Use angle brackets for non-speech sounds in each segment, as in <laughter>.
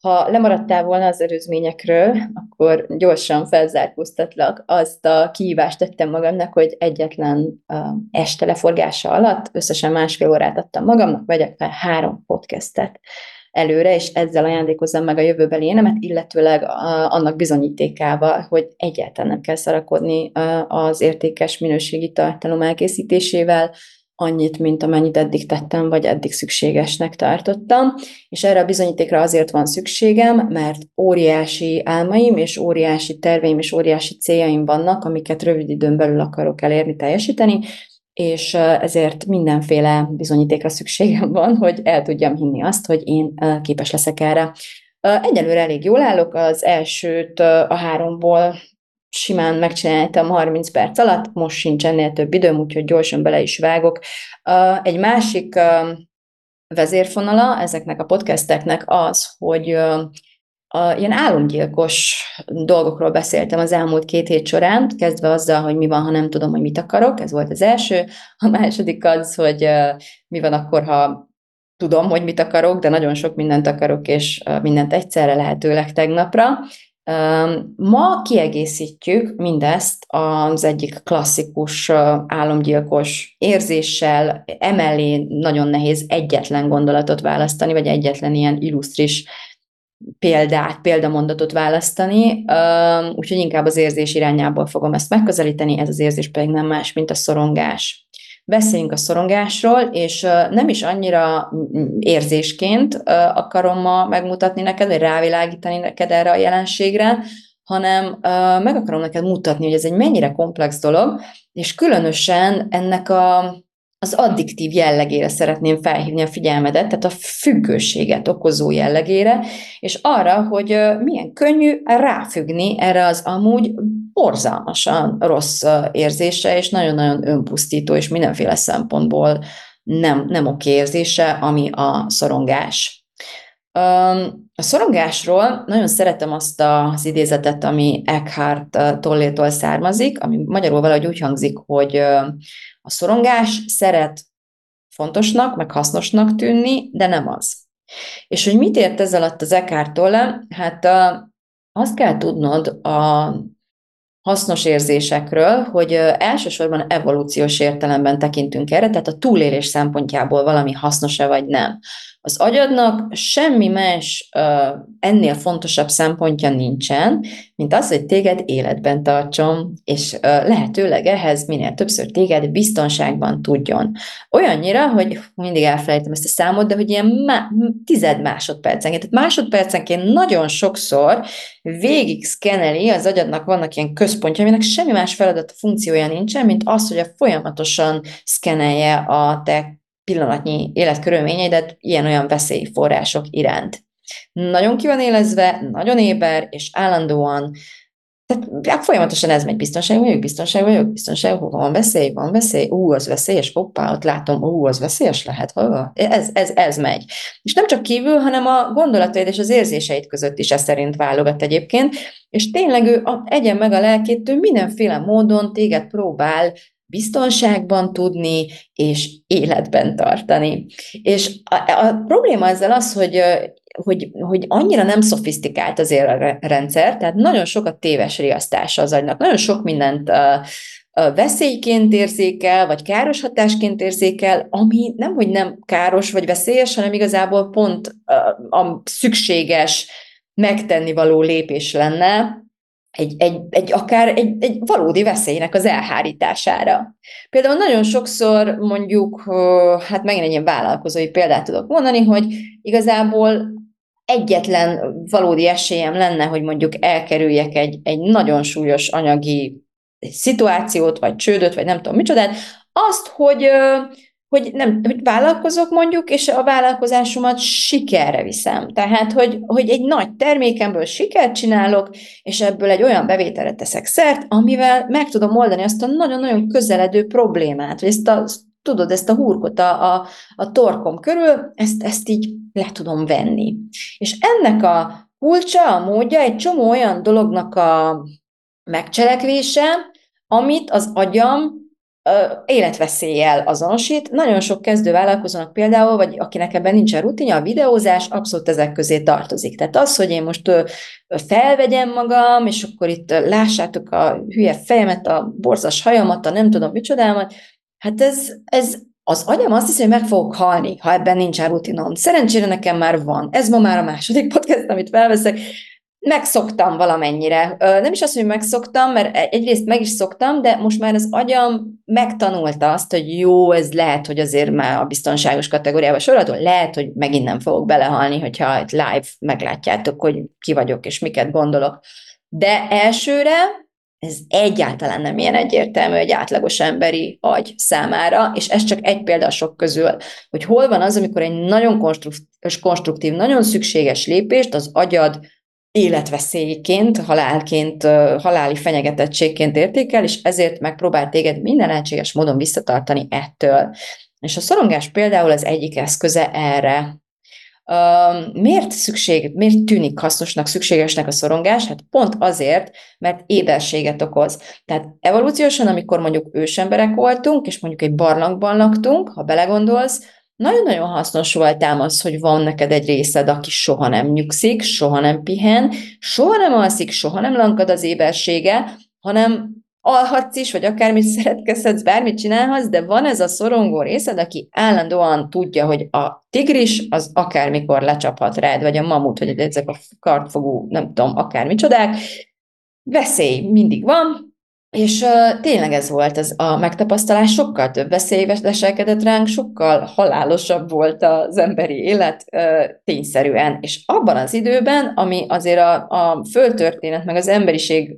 Ha lemaradtál volna az előzményekről, akkor gyorsan felzárkóztatlak. Azt a kihívást tettem magamnak, hogy egyetlen este leforgása alatt összesen másfél órát adtam magamnak, vegyek fel három podcastet előre, és ezzel ajándékozzam meg a jövőbeli énemet, illetőleg uh, annak bizonyítékával, hogy egyáltalán nem kell szarakodni az értékes minőségi tartalom elkészítésével, annyit, mint amennyit eddig tettem, vagy eddig szükségesnek tartottam, és erre a bizonyítékra azért van szükségem, mert óriási álmaim, és óriási terveim, és óriási céljaim vannak, amiket rövid időn belül akarok elérni, teljesíteni, és ezért mindenféle bizonyítékra szükségem van, hogy el tudjam hinni azt, hogy én képes leszek erre. Egyelőre elég jól állok, az elsőt a háromból simán megcsináltam 30 perc alatt, most sincs ennél több időm, úgyhogy gyorsan bele is vágok. Egy másik vezérfonala ezeknek a podcasteknek az, hogy a, ilyen álomgyilkos dolgokról beszéltem az elmúlt két hét során, kezdve azzal, hogy mi van, ha nem tudom, hogy mit akarok, ez volt az első. A második az, hogy mi van akkor, ha tudom, hogy mit akarok, de nagyon sok mindent akarok, és mindent egyszerre lehetőleg tegnapra. Ma kiegészítjük mindezt az egyik klasszikus álomgyilkos érzéssel, emellé nagyon nehéz egyetlen gondolatot választani, vagy egyetlen ilyen illusztris példát, példamondatot választani, úgyhogy inkább az érzés irányából fogom ezt megközelíteni, ez az érzés pedig nem más, mint a szorongás. Beszéljünk a szorongásról, és nem is annyira érzésként akarom ma megmutatni neked, vagy rávilágítani neked erre a jelenségre, hanem meg akarom neked mutatni, hogy ez egy mennyire komplex dolog, és különösen ennek a az addiktív jellegére szeretném felhívni a figyelmedet, tehát a függőséget okozó jellegére, és arra, hogy milyen könnyű ráfüggni erre az amúgy borzalmasan rossz érzése, és nagyon-nagyon önpusztító, és mindenféle szempontból nem, nem oké érzése, ami a szorongás. A szorongásról nagyon szeretem azt az idézetet, ami Eckhart tollétól származik, ami magyarul valahogy úgy hangzik, hogy a szorongás szeret fontosnak, meg hasznosnak tűnni, de nem az. És hogy mit ért ez alatt az Eckhart Tolle? Hát azt kell tudnod a hasznos érzésekről, hogy elsősorban evolúciós értelemben tekintünk erre, tehát a túlélés szempontjából valami hasznos-e vagy nem. Az agyadnak semmi más ennél fontosabb szempontja nincsen, mint az, hogy téged életben tartson, és lehetőleg ehhez minél többször téged biztonságban tudjon. Olyannyira, hogy mindig elfelejtem ezt a számot, de hogy ilyen má- tized másodpercenként, tehát másodpercenként nagyon sokszor végig szkeneli, az agyadnak vannak ilyen központja, aminek semmi más feladat, funkciója nincsen, mint az, hogy a folyamatosan szkenelje a te pillanatnyi életkörülményeidet ilyen-olyan veszélyforrások iránt. Nagyon ki van élezve, nagyon éber, és állandóan tehát hát folyamatosan ez megy, biztonság vagyok, biztonság vagyok, biztonság, hova van veszély, van veszély, ú, az veszélyes, hoppá, ott látom, ú, az veszélyes lehet, hova? Ez, ez, ez megy. És nem csak kívül, hanem a gondolataid és az érzéseid között is ez szerint válogat egyébként, és tényleg ő egyen meg a lelkét, ő mindenféle módon téged próbál biztonságban tudni, és életben tartani. És a, a probléma ezzel az, hogy, hogy, hogy annyira nem szofisztikált az rendszer, tehát nagyon sok a téves riasztása az agynak, nagyon sok mindent veszélyként érzékel, vagy káros hatásként érzékel, ami nem, hogy nem káros vagy veszélyes, hanem igazából pont a szükséges, megtenni való lépés lenne, egy, egy, egy akár egy, egy valódi veszélynek az elhárítására. Például nagyon sokszor mondjuk, hát megint egy ilyen vállalkozói példát tudok mondani, hogy igazából egyetlen valódi esélyem lenne, hogy mondjuk elkerüljek egy, egy nagyon súlyos anyagi szituációt, vagy csődöt, vagy nem tudom micsodát, azt, hogy hogy, nem, hogy vállalkozok mondjuk, és a vállalkozásomat sikerre viszem. Tehát, hogy, hogy egy nagy termékemből sikert csinálok, és ebből egy olyan bevételre teszek szert, amivel meg tudom oldani azt a nagyon-nagyon közeledő problémát, hogy ezt a, tudod, ezt a hurkot a, a, a torkom körül, ezt, ezt így le tudom venni. És ennek a kulcsa, a módja egy csomó olyan dolognak a megcselekvése, amit az agyam életveszéllyel azonosít. Nagyon sok kezdő vállalkozónak például, vagy akinek ebben nincsen rutinja, a videózás abszolút ezek közé tartozik. Tehát az, hogy én most felvegyem magam, és akkor itt lássátok a hülye fejemet, a borzas hajamat, a nem tudom micsodámat, hát ez, ez az agyam azt hiszi, hogy meg fogok halni, ha ebben nincsen rutinom. Szerencsére nekem már van. Ez ma már a második <laughs> podcast, amit felveszek megszoktam valamennyire. Nem is azt, hogy megszoktam, mert e, egyrészt meg is szoktam, de most már az agyam megtanulta azt, hogy jó, ez lehet, hogy azért már a biztonságos kategóriába sorolható, lehet, hogy megint nem fogok belehalni, hogyha live meglátjátok, hogy ki vagyok és miket gondolok. De elsőre ez egyáltalán nem ilyen egyértelmű egy átlagos emberi agy számára, és ez csak egy példa a sok közül, hogy hol van az, amikor egy nagyon konstruktív, nagyon szükséges lépést az agyad életveszélyként, halálként, haláli fenyegetettségként értékel, és ezért megpróbál téged minden lehetséges módon visszatartani ettől. És a szorongás például az egyik eszköze erre. Miért szükség, miért tűnik hasznosnak, szükségesnek a szorongás? Hát pont azért, mert éberséget okoz. Tehát evolúciósan, amikor mondjuk ősemberek voltunk, és mondjuk egy barlangban laktunk, ha belegondolsz, nagyon-nagyon hasznos voltám az, hogy van neked egy részed, aki soha nem nyugszik, soha nem pihen, soha nem alszik, soha nem lankad az ébersége, hanem alhatsz is, vagy akármit <laughs> szeretkezhetsz, bármit csinálhatsz, de van ez a szorongó részed, aki állandóan tudja, hogy a tigris az akármikor lecsaphat rád, vagy a mamut, vagy ezek a kartfogú, nem tudom, akármicsodák. Veszély mindig van, és uh, tényleg ez volt ez a megtapasztalás, sokkal több veszély leselkedett ránk, sokkal halálosabb volt az emberi élet uh, tényszerűen. És abban az időben, ami azért a, a földtörténet, meg az emberiség,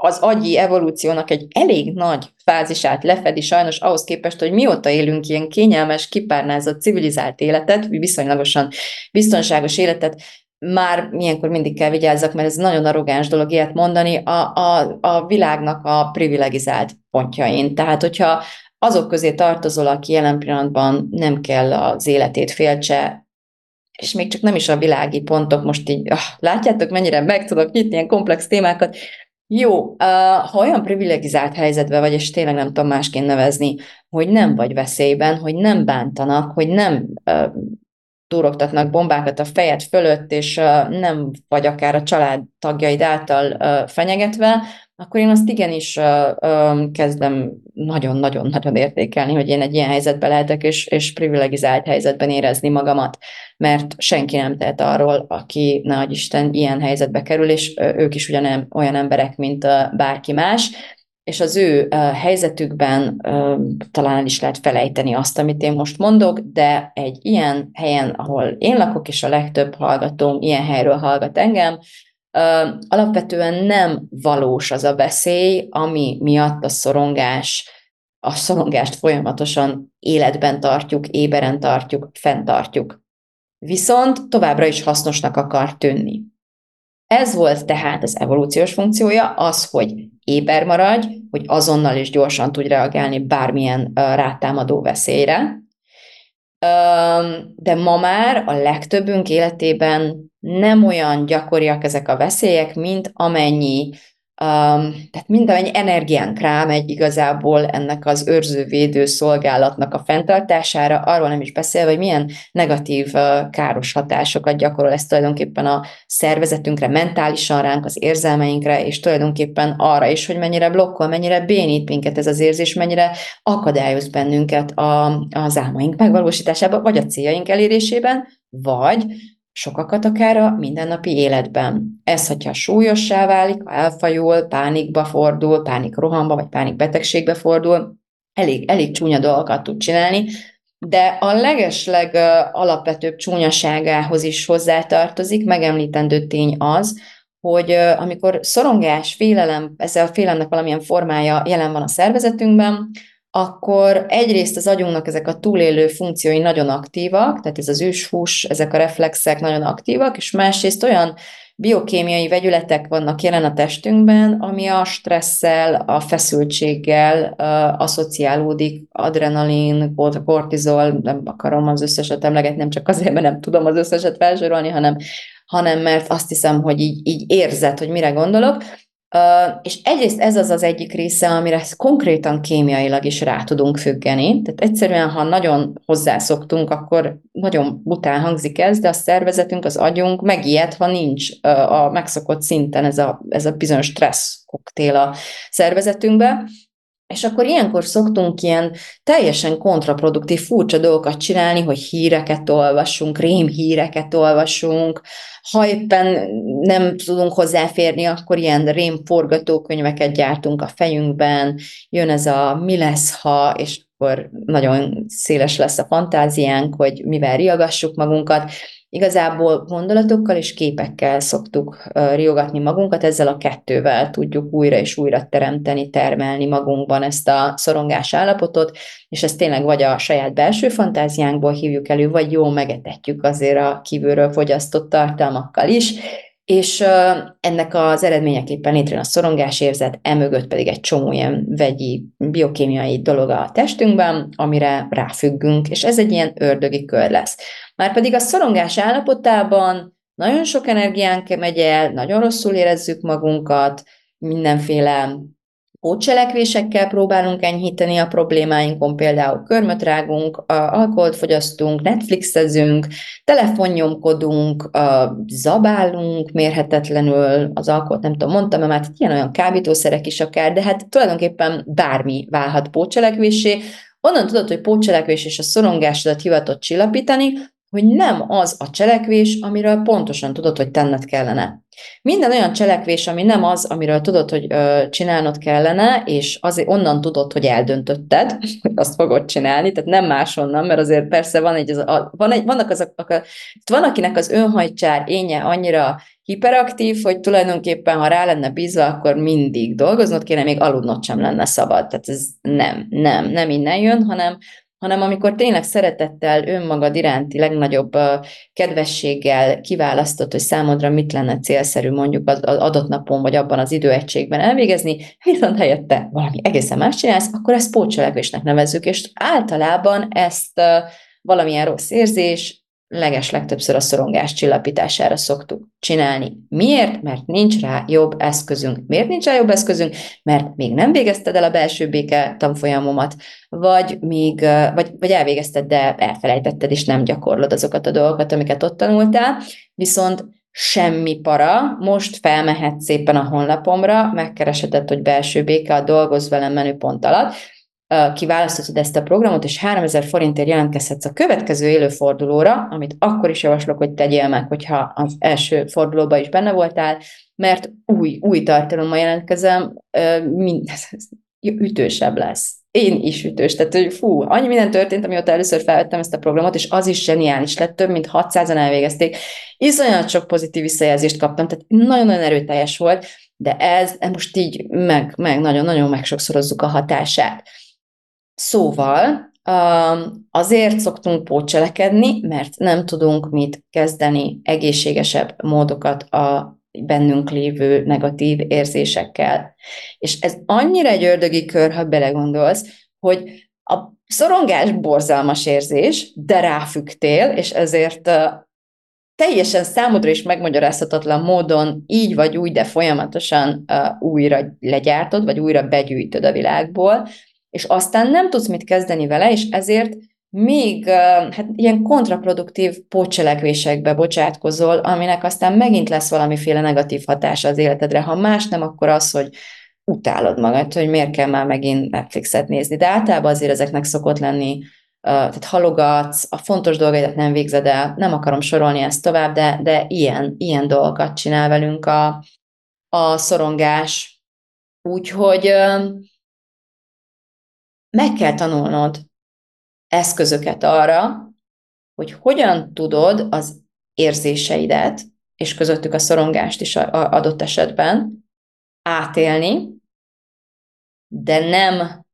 az agyi evolúciónak egy elég nagy fázisát lefedi sajnos ahhoz képest, hogy mióta élünk ilyen kényelmes, kipárnázott, civilizált életet, viszonylagosan biztonságos életet, már milyenkor mindig kell vigyázzak, mert ez nagyon arrogáns dolog ilyet mondani, a, a, a világnak a privilegizált pontjain. Tehát, hogyha azok közé tartozol, aki jelen pillanatban nem kell az életét féltse, és még csak nem is a világi pontok, most így, ah, látjátok, mennyire meg tudok nyitni ilyen komplex témákat, jó, ha olyan privilegizált helyzetben vagy, és tényleg nem tudom másként nevezni, hogy nem vagy veszélyben, hogy nem bántanak, hogy nem durogtatnak bombákat a fejed fölött, és nem vagy akár a család tagjaid által fenyegetve, akkor én azt igenis kezdem nagyon-nagyon-nagyon értékelni, hogy én egy ilyen helyzetben lehetek, és, és privilegizált helyzetben érezni magamat, mert senki nem tehet arról, aki, nagy Isten, ilyen helyzetbe kerül, és ők is ugyan olyan emberek, mint bárki más, és az ő helyzetükben talán is lehet felejteni azt, amit én most mondok, de egy ilyen helyen, ahol én lakok, és a legtöbb hallgatóm ilyen helyről hallgat engem, alapvetően nem valós az a veszély, ami miatt a szorongás, a szorongást folyamatosan életben tartjuk, éberen tartjuk, fenntartjuk. Viszont továbbra is hasznosnak akar tűnni. Ez volt tehát az evolúciós funkciója, az, hogy éber maradj, hogy azonnal és gyorsan tudj reagálni bármilyen rátámadó veszélyre. De ma már a legtöbbünk életében nem olyan gyakoriak ezek a veszélyek, mint amennyi Um, tehát amennyi energiánk rámegy igazából ennek az őrzővédő szolgálatnak a fenntartására, arról nem is beszélve, hogy milyen negatív, uh, káros hatásokat gyakorol ez tulajdonképpen a szervezetünkre, mentálisan ránk, az érzelmeinkre, és tulajdonképpen arra is, hogy mennyire blokkol, mennyire bénít minket ez az érzés, mennyire akadályoz bennünket a, az álmaink megvalósításában, vagy a céljaink elérésében, vagy sokakat akár a mindennapi életben. Ez, hogyha súlyossá válik, ha elfajul, pánikba fordul, pánik rohamba vagy pánik betegségbe fordul, elég, elég csúnya dolgokat tud csinálni, de a legesleg alapvetőbb csúnyaságához is hozzátartozik, megemlítendő tény az, hogy amikor szorongás, félelem, ez a félelemnek valamilyen formája jelen van a szervezetünkben, akkor egyrészt az agyunknak ezek a túlélő funkciói nagyon aktívak, tehát ez az őshús, ezek a reflexek nagyon aktívak, és másrészt olyan biokémiai vegyületek vannak jelen a testünkben, ami a stresszel, a feszültséggel uh, asszociálódik, adrenalin, kortizol, nem akarom az összeset emlegetni, nem csak azért, mert nem tudom az összeset felsorolni, hanem, hanem mert azt hiszem, hogy így, így érzed, hogy mire gondolok, és egyrészt ez az az egyik része, amire konkrétan kémiailag is rá tudunk függeni. Tehát egyszerűen, ha nagyon hozzászoktunk, akkor nagyon bután hangzik ez, de a szervezetünk, az agyunk megijed, ha nincs a megszokott szinten ez a, ez a bizonyos stressz koktél a szervezetünkbe. És akkor ilyenkor szoktunk ilyen teljesen kontraproduktív, furcsa dolgokat csinálni, hogy híreket olvasunk, rémhíreket olvasunk, ha éppen nem tudunk hozzáférni, akkor ilyen rémforgatókönyveket gyártunk a fejünkben, jön ez a mi lesz, ha, és akkor nagyon széles lesz a fantáziánk, hogy mivel riagassuk magunkat. Igazából gondolatokkal és képekkel szoktuk riogatni magunkat, ezzel a kettővel tudjuk újra és újra teremteni, termelni magunkban ezt a szorongás állapotot, és ezt tényleg vagy a saját belső fantáziánkból hívjuk elő, vagy jól megetetjük azért a kívülről fogyasztott tartalmakkal is, és ennek az eredményeképpen létrejön a szorongásérzet, emögött pedig egy csomó ilyen vegyi, biokémiai dolog a testünkben, amire ráfüggünk, és ez egy ilyen ördögi kör lesz. Márpedig a szorongás állapotában nagyon sok energiánk megy el, nagyon rosszul érezzük magunkat, mindenféle pótcselekvésekkel próbálunk enyhíteni a problémáinkon, például körmöt rágunk, alkoholt fogyasztunk, Netflixezünk, telefonnyomkodunk, zabálunk mérhetetlenül, az alkoholt nem tudom, mondtam, mert hát ilyen olyan kábítószerek is akár, de hát tulajdonképpen bármi válhat pótcselekvésé, Onnan tudod, hogy pótcselekvés és a szorongásodat hivatott csillapítani, hogy nem az a cselekvés, amiről pontosan tudod, hogy tenned kellene. Minden olyan cselekvés, ami nem az, amiről tudod, hogy ö, csinálnod kellene, és azért onnan tudod, hogy eldöntötted, <laughs> hogy azt fogod csinálni, tehát nem máshonnan, mert azért persze van egy, az, a, van egy vannak azok, a, van akinek az önhajcsár énje annyira hiperaktív, hogy tulajdonképpen, ha rá lenne bízva, akkor mindig dolgoznod kéne, még aludnod sem lenne szabad. Tehát ez nem, nem, nem innen jön, hanem hanem amikor tényleg szeretettel önmagad iránti legnagyobb kedvességgel kiválasztott, hogy számodra mit lenne célszerű mondjuk az adott napon, vagy abban az időegységben elvégezni, viszont helyette valami egészen más csinálsz, akkor ezt pótcselekvésnek nevezzük, és általában ezt valamilyen rossz érzés, leges legtöbbször a szorongás csillapítására szoktuk csinálni. Miért? Mert nincs rá jobb eszközünk. Miért nincs rá jobb eszközünk? Mert még nem végezted el a belső béke tanfolyamomat, vagy, még, vagy, vagy elvégezted, de elfelejtetted, és nem gyakorlod azokat a dolgokat, amiket ott tanultál, viszont semmi para, most felmehet szépen a honlapomra, megkeresheted, hogy belső béke, a dolgoz velem menüpont alatt, kiválasztod ezt a programot, és 3000 forintért jelentkezhetsz a következő élőfordulóra, amit akkor is javaslok, hogy tegyél meg, hogyha az első fordulóban is benne voltál, mert új, új tartalommal jelentkezem, mind, <laughs> ütősebb lesz. Én is ütős, tehát hogy fú, annyi minden történt, amióta először felvettem ezt a programot, és az is zseniális lett, több mint 600-an elvégezték. Iszonyat sok pozitív visszajelzést kaptam, tehát nagyon-nagyon erőteljes volt, de ez most így meg, meg nagyon-nagyon megsokszorozzuk a hatását. Szóval azért szoktunk pócselekedni, mert nem tudunk mit kezdeni egészségesebb módokat a bennünk lévő negatív érzésekkel. És ez annyira egy ördögi kör, ha belegondolsz, hogy a szorongás borzalmas érzés, de ráfügtél, és ezért teljesen számodra is megmagyarázhatatlan módon így vagy úgy, de folyamatosan újra legyártod, vagy újra begyűjtöd a világból, és aztán nem tudsz mit kezdeni vele, és ezért még hát ilyen kontraproduktív pótcselekvésekbe bocsátkozol, aminek aztán megint lesz valamiféle negatív hatása az életedre. Ha más nem, akkor az, hogy utálod magad, hogy miért kell már megint Netflixet nézni. De általában azért ezeknek szokott lenni, tehát halogatsz, a fontos dolgaidat nem végzed el, nem akarom sorolni ezt tovább, de, de ilyen, ilyen dolgokat csinál velünk a, a szorongás. Úgyhogy meg kell tanulnod eszközöket arra, hogy hogyan tudod az érzéseidet, és közöttük a szorongást is adott esetben átélni, de nem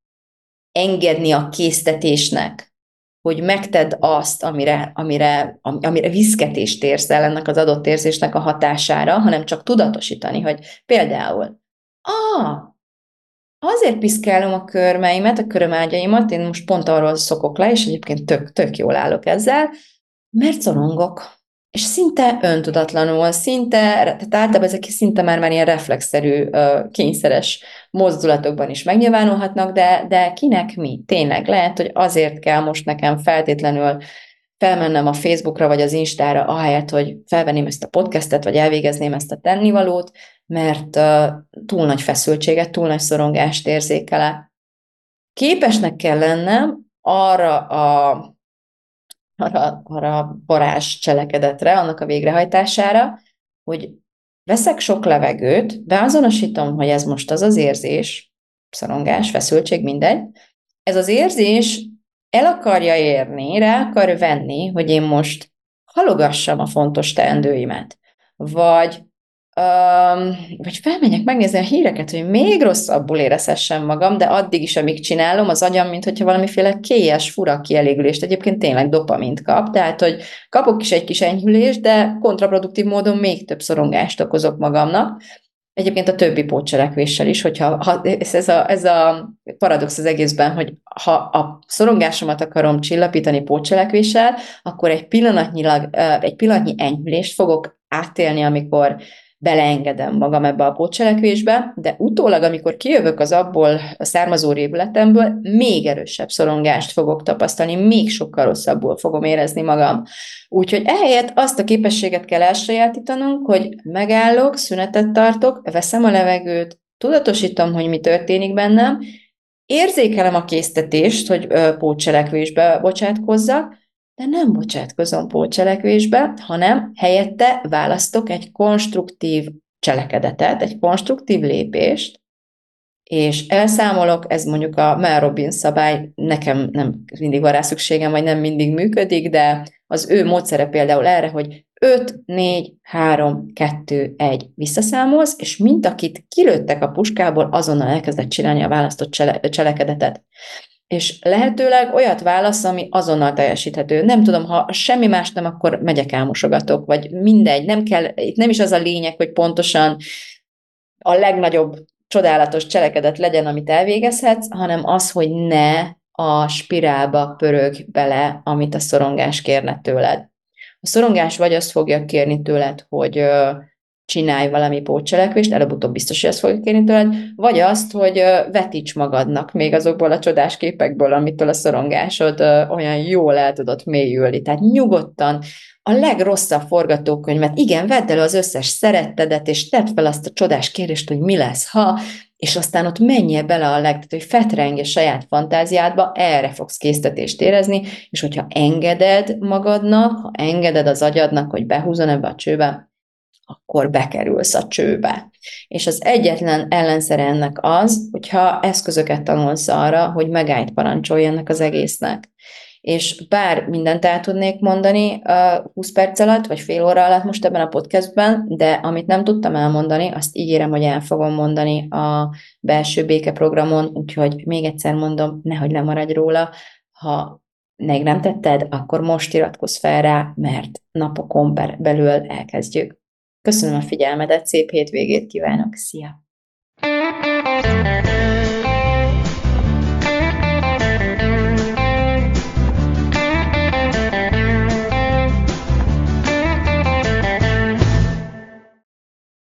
engedni a késztetésnek, hogy megtedd azt, amire, amire, amire viszketést érsz el ennek az adott érzésnek a hatására, hanem csak tudatosítani, hogy például, ah, azért piszkálom a körmeimet, a körömágyaimat, én most pont arról szokok le, és egyébként tök, tök jól állok ezzel, mert szorongok. És szinte öntudatlanul, szinte, tehát általában ezek szinte már, már ilyen reflexzerű, kényszeres mozdulatokban is megnyilvánulhatnak, de, de kinek mi? Tényleg lehet, hogy azért kell most nekem feltétlenül felmennem a Facebookra vagy az Instára, ahelyett, hogy felvenném ezt a podcastet, vagy elvégezném ezt a tennivalót, mert uh, túl nagy feszültséget, túl nagy szorongást érzékelek. Képesnek kell lennem arra a arra, arra a cselekedetre, annak a végrehajtására, hogy veszek sok levegőt, beazonosítom, hogy ez most az az érzés, szorongás, feszültség, mindegy, ez az érzés el akarja érni, rá akar venni, hogy én most halogassam a fontos teendőimet, vagy Um, vagy felmenjek megnézni a híreket, hogy még rosszabbul érezhessem magam, de addig is, amíg csinálom, az agyam, mint hogyha valamiféle kélyes, fura kielégülést, egyébként tényleg dopamint kap, tehát, hogy kapok is egy kis enyhülést, de kontraproduktív módon még több szorongást okozok magamnak. Egyébként a többi pótcselekvéssel is, hogyha ha, ez, a, ez a paradox az egészben, hogy ha a szorongásomat akarom csillapítani pótcselekvéssel, akkor egy pillanatnyilag, egy pillanatnyi enyhülést fogok átélni, amikor beleengedem magam ebbe a pótcselekvésbe, de utólag, amikor kijövök az abból a származó révületemből, még erősebb szorongást fogok tapasztalni, még sokkal rosszabbul fogom érezni magam. Úgyhogy ehelyett azt a képességet kell elsajátítanunk, hogy megállok, szünetet tartok, veszem a levegőt, tudatosítom, hogy mi történik bennem, érzékelem a késztetést, hogy pótcselekvésbe bocsátkozzak, de nem bocsátkozom pótcselekvésbe, hanem helyette választok egy konstruktív cselekedetet, egy konstruktív lépést, és elszámolok, ez mondjuk a Mel Robbins szabály, nekem nem mindig van rá szükségem, vagy nem mindig működik, de az ő módszere például erre, hogy 5, 4, 3, 2, 1 visszaszámolsz, és mint akit kilőttek a puskából, azonnal elkezdett csinálni a választott csele- cselekedetet és lehetőleg olyat válasz, ami azonnal teljesíthető. Nem tudom, ha semmi más nem, akkor megyek elmosogatok, vagy mindegy, nem kell, itt nem is az a lényeg, hogy pontosan a legnagyobb csodálatos cselekedet legyen, amit elvégezhetsz, hanem az, hogy ne a spirálba pörög bele, amit a szorongás kérne tőled. A szorongás vagy azt fogja kérni tőled, hogy csinálj valami pótcselekvést, előbb-utóbb biztos, hogy ezt fogja kérni tőled, vagy azt, hogy vetíts magadnak még azokból a csodás képekből, amitől a szorongásod olyan jól el tudott mélyülni. Tehát nyugodtan a legrosszabb forgatókönyvet, igen, vedd elő az összes szerettedet, és tedd fel azt a csodás kérést, hogy mi lesz, ha, és aztán ott menjél bele a leg, tehát, hogy fetrengj a saját fantáziádba, erre fogsz késztetést érezni, és hogyha engeded magadnak, ha engeded az agyadnak, hogy behúzon ebbe a csőbe, akkor bekerülsz a csőbe. És az egyetlen ellenszere ennek az, hogyha eszközöket tanulsz arra, hogy megállt parancsolj ennek az egésznek. És bár mindent el tudnék mondani uh, 20 perc alatt, vagy fél óra alatt most ebben a podcastben, de amit nem tudtam elmondani, azt ígérem, hogy el fogom mondani a belső béke programon, úgyhogy még egyszer mondom, nehogy lemaradj róla, ha még nem tetted, akkor most iratkozz fel rá, mert napokon belül elkezdjük. Köszönöm a figyelmedet, szép hétvégét kívánok, szia!